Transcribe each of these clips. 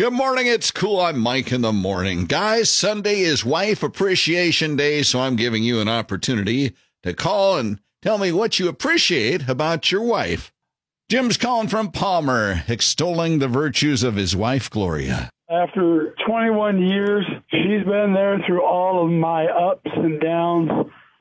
Good morning. It's cool. I'm Mike in the morning. Guys, Sunday is Wife Appreciation Day, so I'm giving you an opportunity to call and tell me what you appreciate about your wife. Jim's calling from Palmer, extolling the virtues of his wife, Gloria. After 21 years, she's been there through all of my ups and downs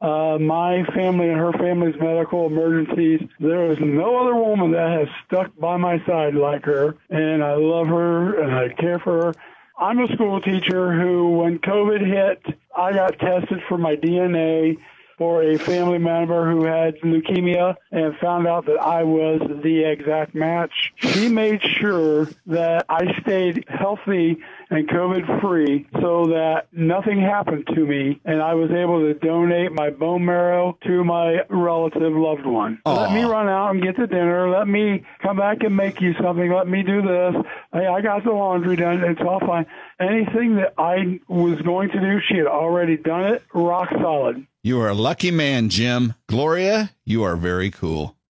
uh, my family and her family's medical emergencies. There is no other woman that has stuck by my side like her, and I love her and I care for her. I'm a school teacher who, when COVID hit, I got tested for my DNA for a family member who had leukemia and found out that I was the exact match. She made sure that I stayed healthy and COVID free so that nothing happened to me and I was able to donate my bone marrow to my relative loved one. Aww. Let me run out and get the dinner. Let me come back and make you something. Let me do this. Hey, I got the laundry done. It's all fine. Anything that I was going to do, she had already done it. Rock solid. You are a lucky man, Jim. Gloria, you are very cool.